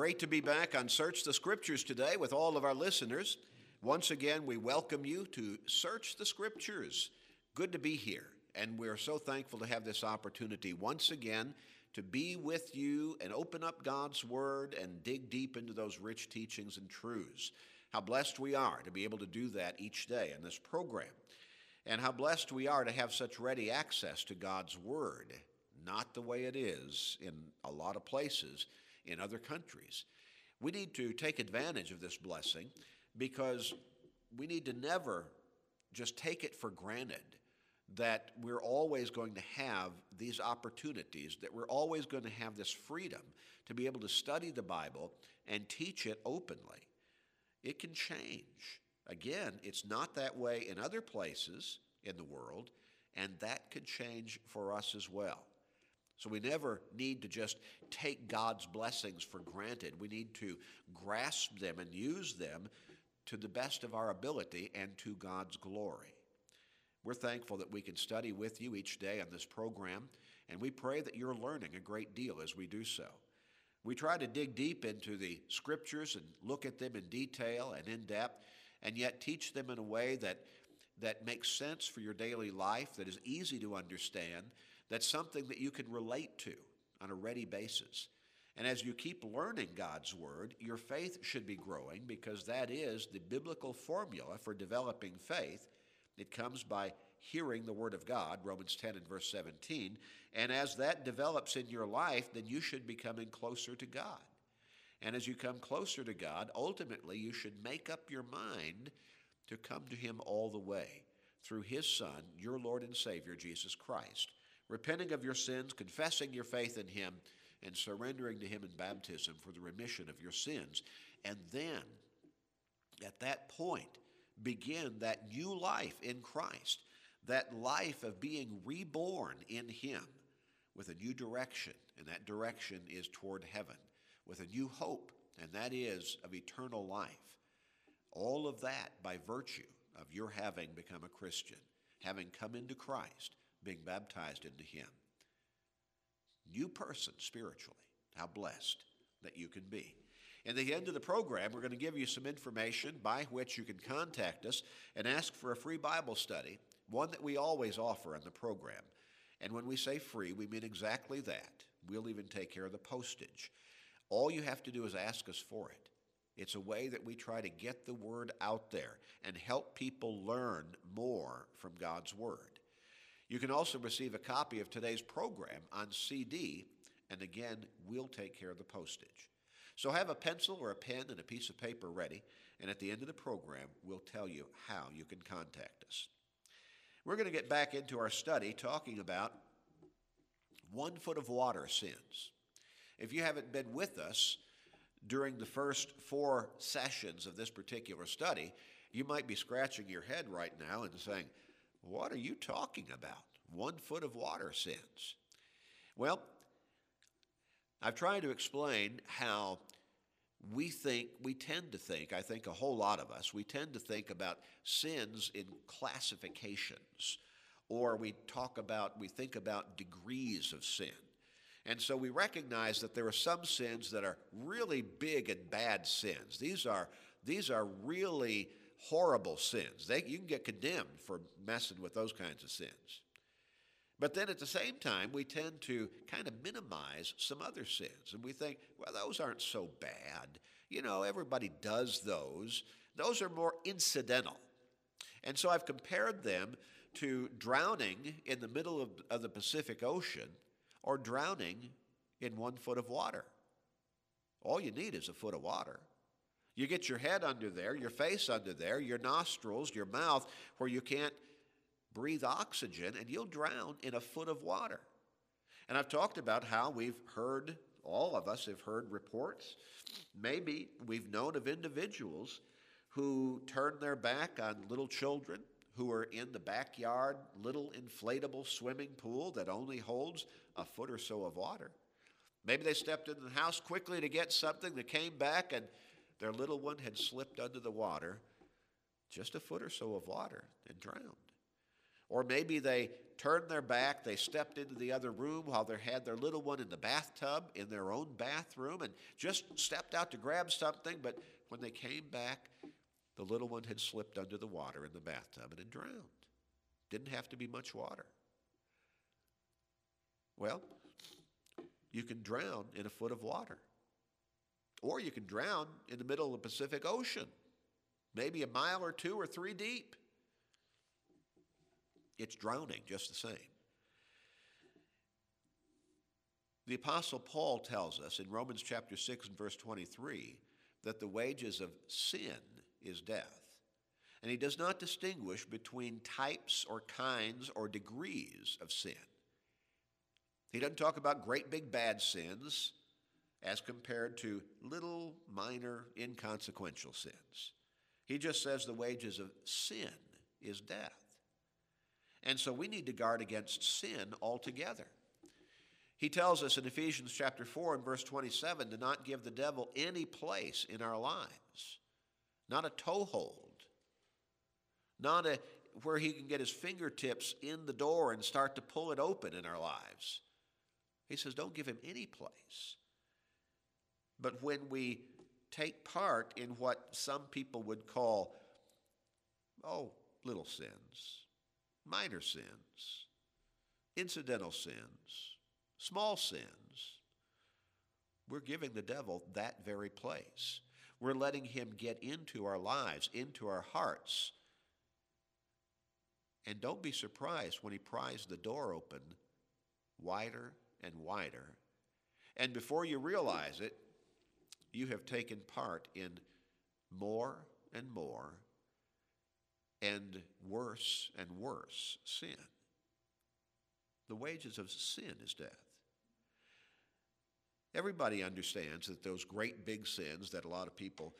Great to be back on Search the Scriptures today with all of our listeners. Once again, we welcome you to Search the Scriptures. Good to be here, and we're so thankful to have this opportunity once again to be with you and open up God's Word and dig deep into those rich teachings and truths. How blessed we are to be able to do that each day in this program, and how blessed we are to have such ready access to God's Word, not the way it is in a lot of places in other countries. We need to take advantage of this blessing because we need to never just take it for granted that we're always going to have these opportunities, that we're always going to have this freedom to be able to study the Bible and teach it openly. It can change. Again, it's not that way in other places in the world, and that could change for us as well. So we never need to just take God's blessings for granted. We need to grasp them and use them to the best of our ability and to God's glory. We're thankful that we can study with you each day on this program, and we pray that you're learning a great deal as we do so. We try to dig deep into the scriptures and look at them in detail and in depth, and yet teach them in a way that, that makes sense for your daily life, that is easy to understand, that's something that you can relate to on a ready basis. And as you keep learning God's Word, your faith should be growing because that is the biblical formula for developing faith. It comes by hearing the Word of God, Romans 10 and verse 17. And as that develops in your life, then you should be coming closer to God. And as you come closer to God, ultimately you should make up your mind to come to Him all the way through His Son, your Lord and Savior, Jesus Christ repenting of your sins, confessing your faith in Him, and surrendering to Him in baptism for the remission of your sins. And then, at that point, begin that new life in Christ, that life of being reborn in Him with a new direction, and that direction is toward heaven, with a new hope, and that is of eternal life. All of that by virtue of your having become a Christian, having come into Christ, being baptized into Him. New person spiritually. How blessed that you can be. In the end of the program, we're going to give you some information by which you can contact us and ask for a free Bible study, one that we always offer in the program. And when we say free, we mean exactly that. We'll even take care of the postage. All you have to do is ask us for it. It's a way that we try to get the word out there and help people learn more from God's word. You can also receive a copy of today's program on CD, and again, we'll take care of the postage. So have a pencil or a pen and a piece of paper ready, and at the end of the program, we'll tell you how you can contact us. We're going to get back into our study talking about one foot of water sins. If you haven't been with us during the first four sessions of this particular study, you might be scratching your head right now and saying, what are you talking about? One foot of water sins. Well, I've tried to explain how we think, we tend to think, I think a whole lot of us, we tend to think about sins in classifications, or we talk about, we think about degrees of sin. And so we recognize that there are some sins that are really big and bad sins. These are, these are really horrible sins. They, you can get condemned for messing with those kinds of sins. But then at the same time, we tend to kind of minimize some other sins. And we think, well, those aren't so bad. You know, everybody does those. Those are more incidental. And so I've compared them to drowning in the middle of, of the Pacific Ocean or drowning in one foot of water. All you need is a foot of water. You get your head under there, your face under there, your nostrils, your mouth, where you can't breathe oxygen, and you'll drown in a foot of water. And I've talked about how we've heard, all of us have heard reports. Maybe we've known of individuals who turn their back on little children who are in the backyard little inflatable swimming pool that only holds a foot or so of water. Maybe they stepped into the house quickly to get something, they came back and their little one had slipped under the water, just a foot or so of water, and drowned. Or maybe they turned their back. They stepped into the other room while they had their little one in the bathtub in their own bathroom and just stepped out to grab something. But when they came back, the little one had slipped under the water in the bathtub and had drowned. Didn't have to be much water. Well, you can drown in a foot of water. Or you can drown in the middle of the Pacific Ocean, maybe a mile or two or three deep. It's drowning just the same. The Apostle Paul tells us in Romans chapter 6 and verse 23 that the wages of sin is death. And he does not distinguish between types or kinds or degrees of sin. He doesn't talk about great big bad sins as compared to little minor inconsequential sins. He just says the wages of sin is death. And so we need to guard against sin altogether. He tells us in Ephesians chapter 4 and verse 27 to not give the devil any place in our lives, not a toehold, not a where he can get his fingertips in the door and start to pull it open in our lives. He says, don't give him any place. But when we take part in what some people would call, oh, little sins, minor sins, incidental sins, small sins, we're giving the devil that very place. We're letting him get into our lives, into our hearts. And don't be surprised when he pries the door open wider and wider. And before you realize it, you have taken part in more and more and worse and worse sin. The wages of sin is death. Everybody understands that those great big sins that a lot of people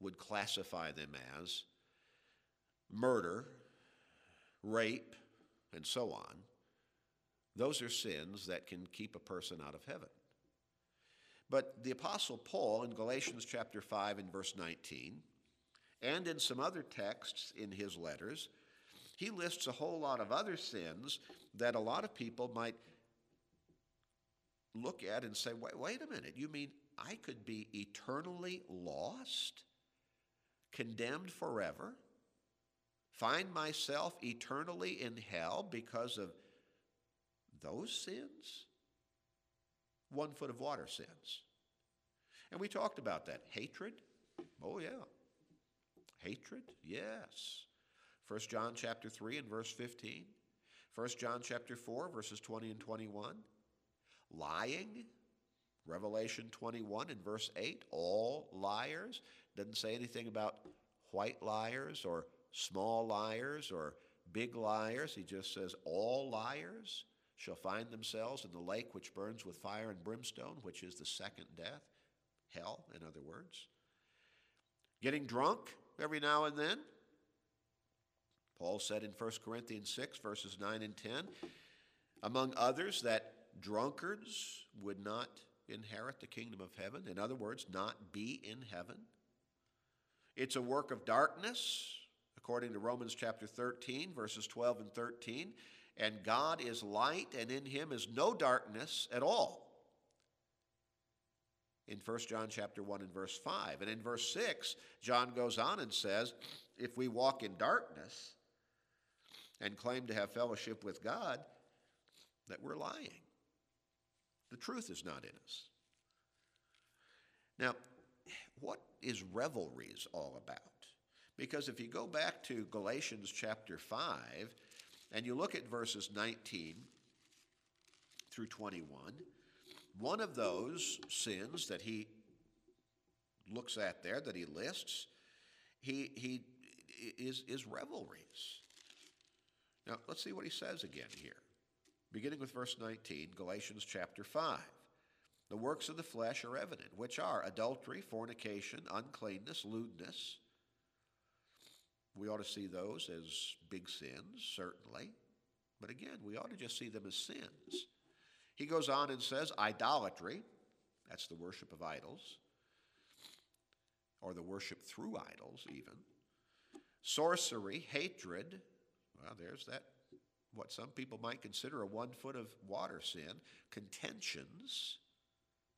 would classify them as murder, rape, and so on those are sins that can keep a person out of heaven. But the Apostle Paul in Galatians chapter 5 and verse 19, and in some other texts in his letters, he lists a whole lot of other sins that a lot of people might look at and say, wait, wait a minute, you mean I could be eternally lost, condemned forever, find myself eternally in hell because of those sins, one foot of water sins. And we talked about that. Hatred? Oh, yeah. Hatred? Yes. 1 John chapter 3 and verse 15. 1 John chapter 4 verses 20 and 21. Lying? Revelation 21 and verse 8. All liars. Doesn't say anything about white liars or small liars or big liars. He just says all liars shall find themselves in the lake which burns with fire and brimstone, which is the second death, hell, in other words. Getting drunk every now and then. Paul said in 1 Corinthians 6, verses 9 and 10, among others, that drunkards would not inherit the kingdom of heaven. In other words, not be in heaven. It's a work of darkness, according to Romans chapter 13, verses 12 and 13 and God is light, and in him is no darkness at all. In 1 John chapter 1 and verse 5. And in verse 6, John goes on and says, if we walk in darkness and claim to have fellowship with God, that we're lying. The truth is not in us. Now, what is revelries all about? Because if you go back to Galatians chapter 5, and you look at verses 19 through 21, one of those sins that he looks at there, that he lists, he, he is, is revelries. Now, let's see what he says again here. Beginning with verse 19, Galatians chapter 5. The works of the flesh are evident, which are adultery, fornication, uncleanness, lewdness we ought to see those as big sins, certainly. But again, we ought to just see them as sins. He goes on and says, idolatry, that's the worship of idols, or the worship through idols, even. Sorcery, hatred, well, there's that what some people might consider a one foot of water sin. Contentions,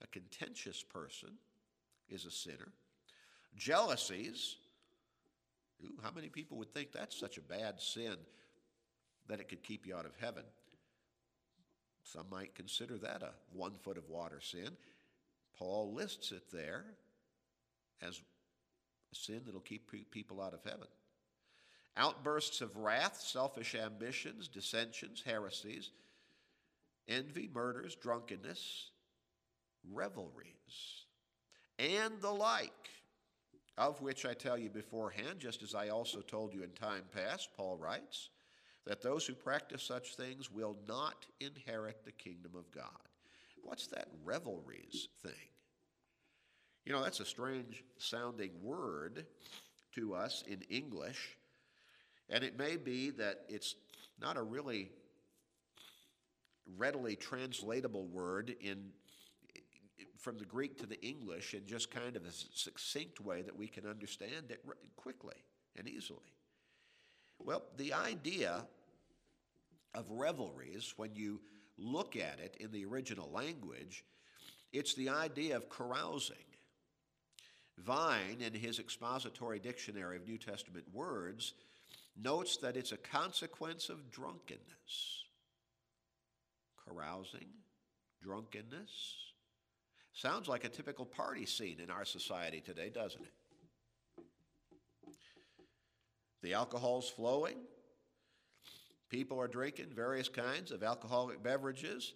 a contentious person is a sinner. Jealousies, how many people would think that's such a bad sin that it could keep you out of heaven? Some might consider that a one foot of water sin. Paul lists it there as a sin that'll keep people out of heaven. Outbursts of wrath, selfish ambitions, dissensions, heresies, envy, murders, drunkenness, revelries, and the like, of which I tell you beforehand, just as I also told you in time past, Paul writes, that those who practice such things will not inherit the kingdom of God. What's that revelries thing? You know, that's a strange sounding word to us in English, and it may be that it's not a really readily translatable word in from the Greek to the English in just kind of a succinct way that we can understand it quickly and easily. Well, the idea of revelries, when you look at it in the original language, it's the idea of carousing. Vine, in his expository dictionary of New Testament words, notes that it's a consequence of drunkenness. Carousing, drunkenness. Sounds like a typical party scene in our society today, doesn't it? The alcohol's flowing. People are drinking various kinds of alcoholic beverages,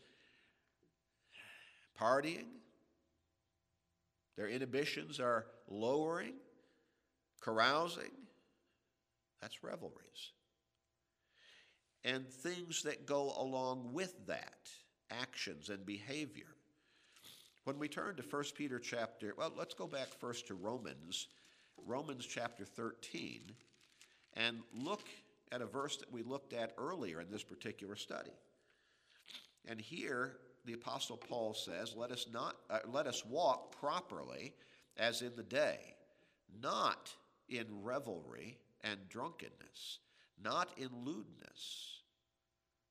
partying. Their inhibitions are lowering, carousing. That's revelries. And things that go along with that, actions and behavior. When we turn to 1 Peter chapter, well, let's go back first to Romans, Romans chapter 13 and look at a verse that we looked at earlier in this particular study. And here the apostle Paul says, "Let us not uh, let us walk properly as in the day, not in revelry and drunkenness, not in lewdness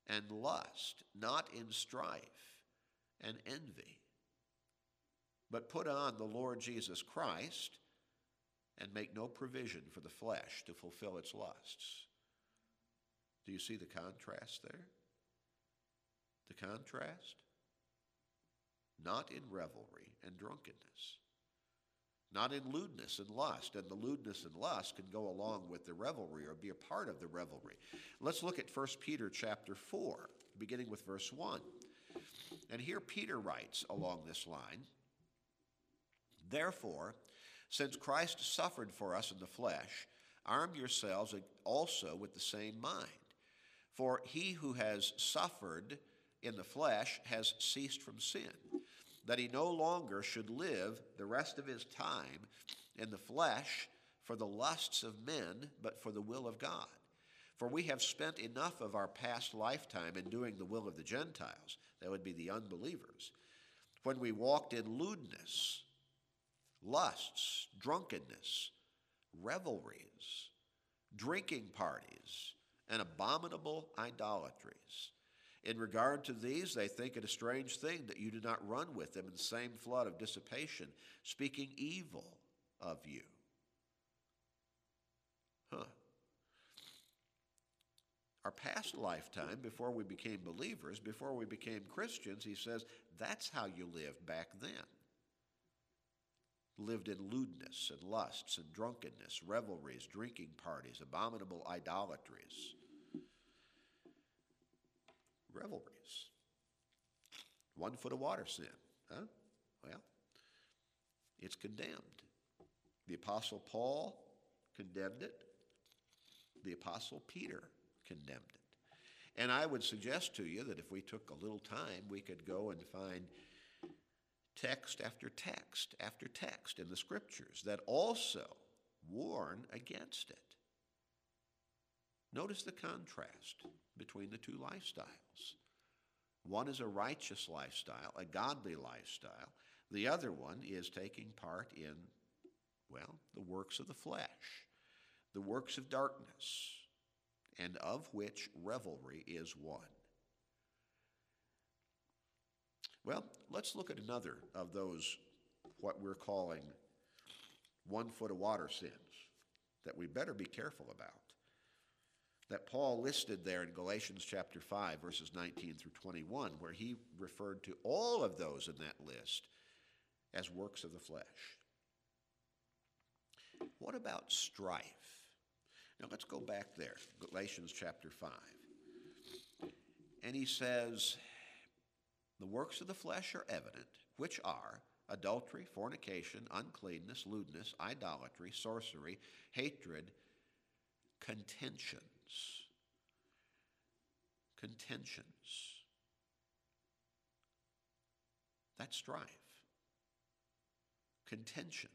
and lust, not in strife and envy, but put on the Lord Jesus Christ and make no provision for the flesh to fulfill its lusts. Do you see the contrast there? The contrast? Not in revelry and drunkenness, not in lewdness and lust. And the lewdness and lust can go along with the revelry or be a part of the revelry. Let's look at 1 Peter chapter 4, beginning with verse 1. And here Peter writes along this line Therefore, since Christ suffered for us in the flesh, arm yourselves also with the same mind. For he who has suffered in the flesh has ceased from sin, that he no longer should live the rest of his time in the flesh for the lusts of men, but for the will of God. For we have spent enough of our past lifetime in doing the will of the Gentiles, that would be the unbelievers, when we walked in lewdness lusts, drunkenness, revelries, drinking parties, and abominable idolatries. In regard to these, they think it a strange thing that you do not run with them in the same flood of dissipation, speaking evil of you. Huh. Our past lifetime, before we became believers, before we became Christians, he says, that's how you lived back then lived in lewdness and lusts and drunkenness, revelries, drinking parties, abominable idolatries. Revelries. One foot of water sin. Huh? Well, it's condemned. The Apostle Paul condemned it. The Apostle Peter condemned it. And I would suggest to you that if we took a little time, we could go and find text after text after text in the scriptures that also warn against it. Notice the contrast between the two lifestyles. One is a righteous lifestyle, a godly lifestyle. The other one is taking part in, well, the works of the flesh, the works of darkness, and of which revelry is one. Well, let's look at another of those, what we're calling one foot of water sins that we better be careful about. That Paul listed there in Galatians chapter 5, verses 19 through 21, where he referred to all of those in that list as works of the flesh. What about strife? Now let's go back there, Galatians chapter 5. And he says, The works of the flesh are evident, which are adultery, fornication, uncleanness, lewdness, idolatry, sorcery, hatred, contentions. Contentions. That's strife. Contentions.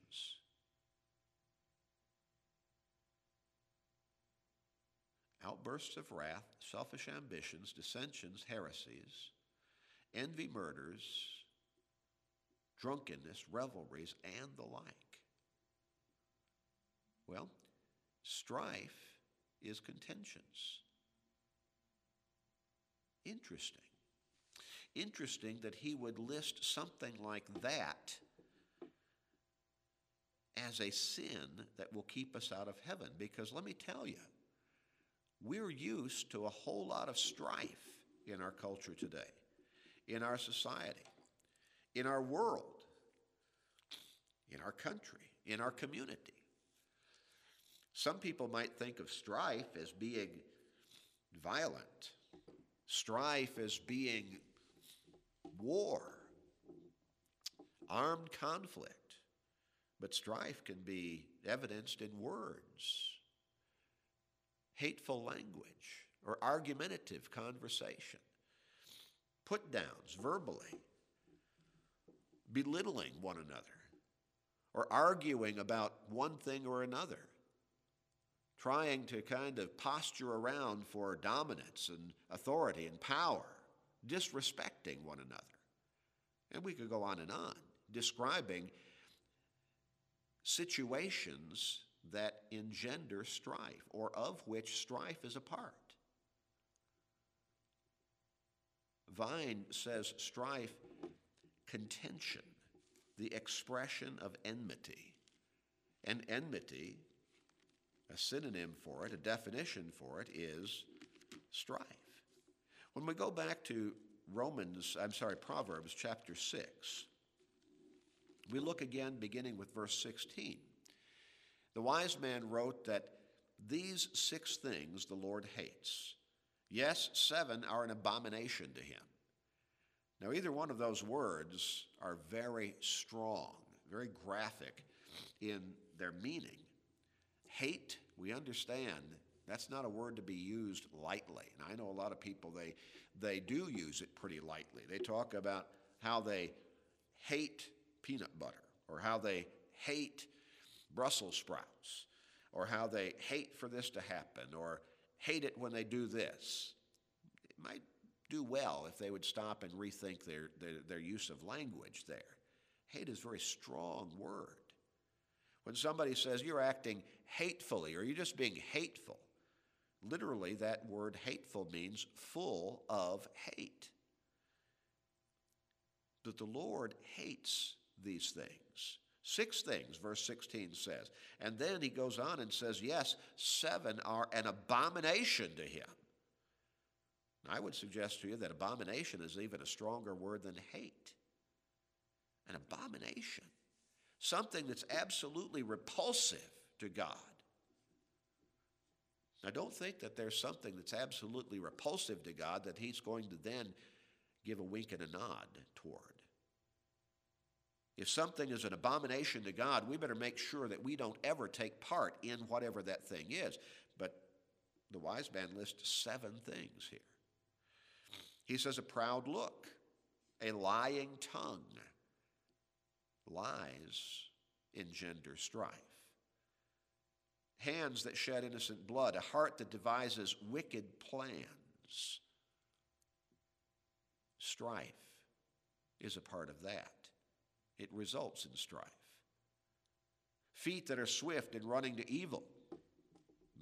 Outbursts of wrath, selfish ambitions, dissensions, heresies, envy, murders, drunkenness, revelries, and the like. Well, strife is contentions. Interesting. Interesting that he would list something like that as a sin that will keep us out of heaven. Because let me tell you, we're used to a whole lot of strife in our culture today, in our society in our world, in our country, in our community. Some people might think of strife as being violent, strife as being war, armed conflict. But strife can be evidenced in words, hateful language, or argumentative conversation, put downs verbally belittling one another or arguing about one thing or another, trying to kind of posture around for dominance and authority and power, disrespecting one another. And we could go on and on, describing situations that engender strife or of which strife is a part. Vine says strife contention, the expression of enmity. And enmity, a synonym for it, a definition for it, is strife. When we go back to Romans, I'm sorry, Proverbs chapter 6, we look again beginning with verse 16. The wise man wrote that these six things the Lord hates. Yes, seven are an abomination to him. Now, either one of those words are very strong, very graphic in their meaning. Hate, we understand, that's not a word to be used lightly. And I know a lot of people, they, they do use it pretty lightly. They talk about how they hate peanut butter, or how they hate Brussels sprouts, or how they hate for this to happen, or hate it when they do this. It might do well if they would stop and rethink their, their, their use of language there. Hate is a very strong word. When somebody says you're acting hatefully or you're just being hateful, literally that word hateful means full of hate. That the Lord hates these things. Six things, verse 16 says. And then he goes on and says, Yes, seven are an abomination to him. I would suggest to you that abomination is even a stronger word than hate. An abomination. Something that's absolutely repulsive to God. Now, don't think that there's something that's absolutely repulsive to God that He's going to then give a wink and a nod toward. If something is an abomination to God, we better make sure that we don't ever take part in whatever that thing is. But the wise man lists seven things here. He says, a proud look, a lying tongue. Lies engender strife. Hands that shed innocent blood, a heart that devises wicked plans. Strife is a part of that. It results in strife. Feet that are swift in running to evil.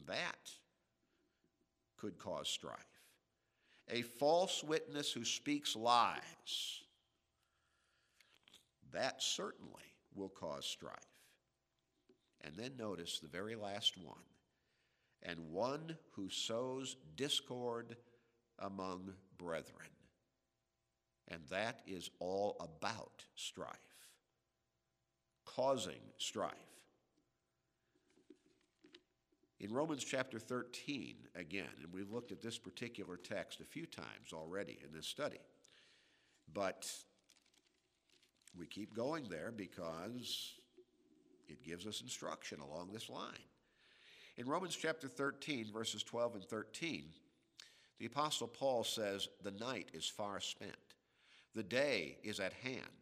That could cause strife. A false witness who speaks lies, that certainly will cause strife. And then notice the very last one and one who sows discord among brethren. And that is all about strife, causing strife. In Romans chapter 13, again, and we've looked at this particular text a few times already in this study, but we keep going there because it gives us instruction along this line. In Romans chapter 13, verses 12 and 13, the Apostle Paul says, The night is far spent, the day is at hand.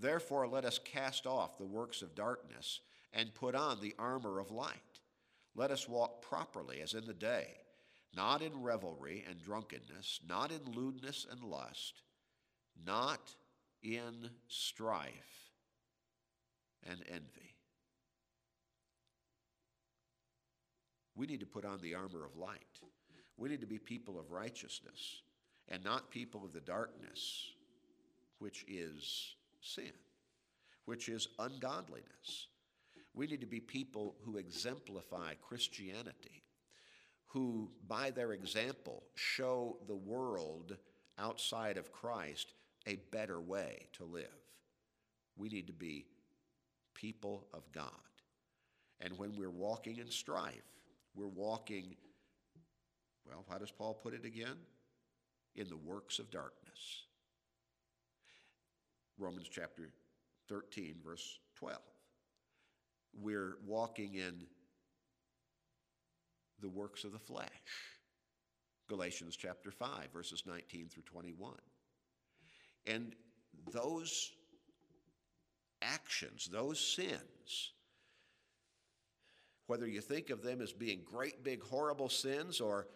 Therefore, let us cast off the works of darkness and put on the armor of light. Let us walk properly as in the day, not in revelry and drunkenness, not in lewdness and lust, not in strife and envy. We need to put on the armor of light. We need to be people of righteousness and not people of the darkness, which is sin, which is ungodliness. We need to be people who exemplify Christianity, who, by their example, show the world outside of Christ a better way to live. We need to be people of God. And when we're walking in strife, we're walking, well, how does Paul put it again? In the works of darkness. Romans chapter 13, verse 12. We're walking in the works of the flesh. Galatians chapter 5, verses 19 through 21. And those actions, those sins, whether you think of them as being great, big, horrible sins or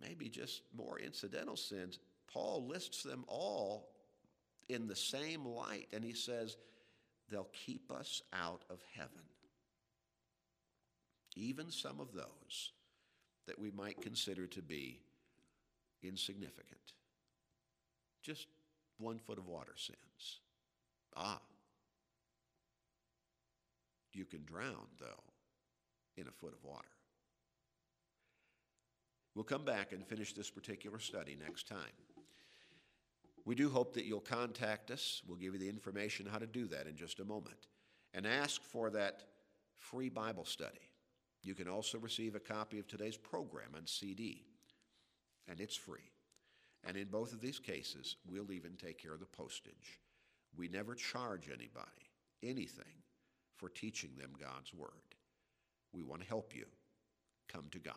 maybe just more incidental sins, Paul lists them all in the same light, and he says, they'll keep us out of heaven. Even some of those that we might consider to be insignificant. Just one foot of water sins. Ah. You can drown, though, in a foot of water. We'll come back and finish this particular study next time. We do hope that you'll contact us. We'll give you the information how to do that in just a moment. And ask for that free Bible study. You can also receive a copy of today's program on CD, and it's free. And in both of these cases, we'll even take care of the postage. We never charge anybody anything for teaching them God's Word. We want to help you come to God.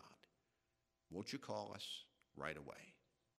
Won't you call us right away?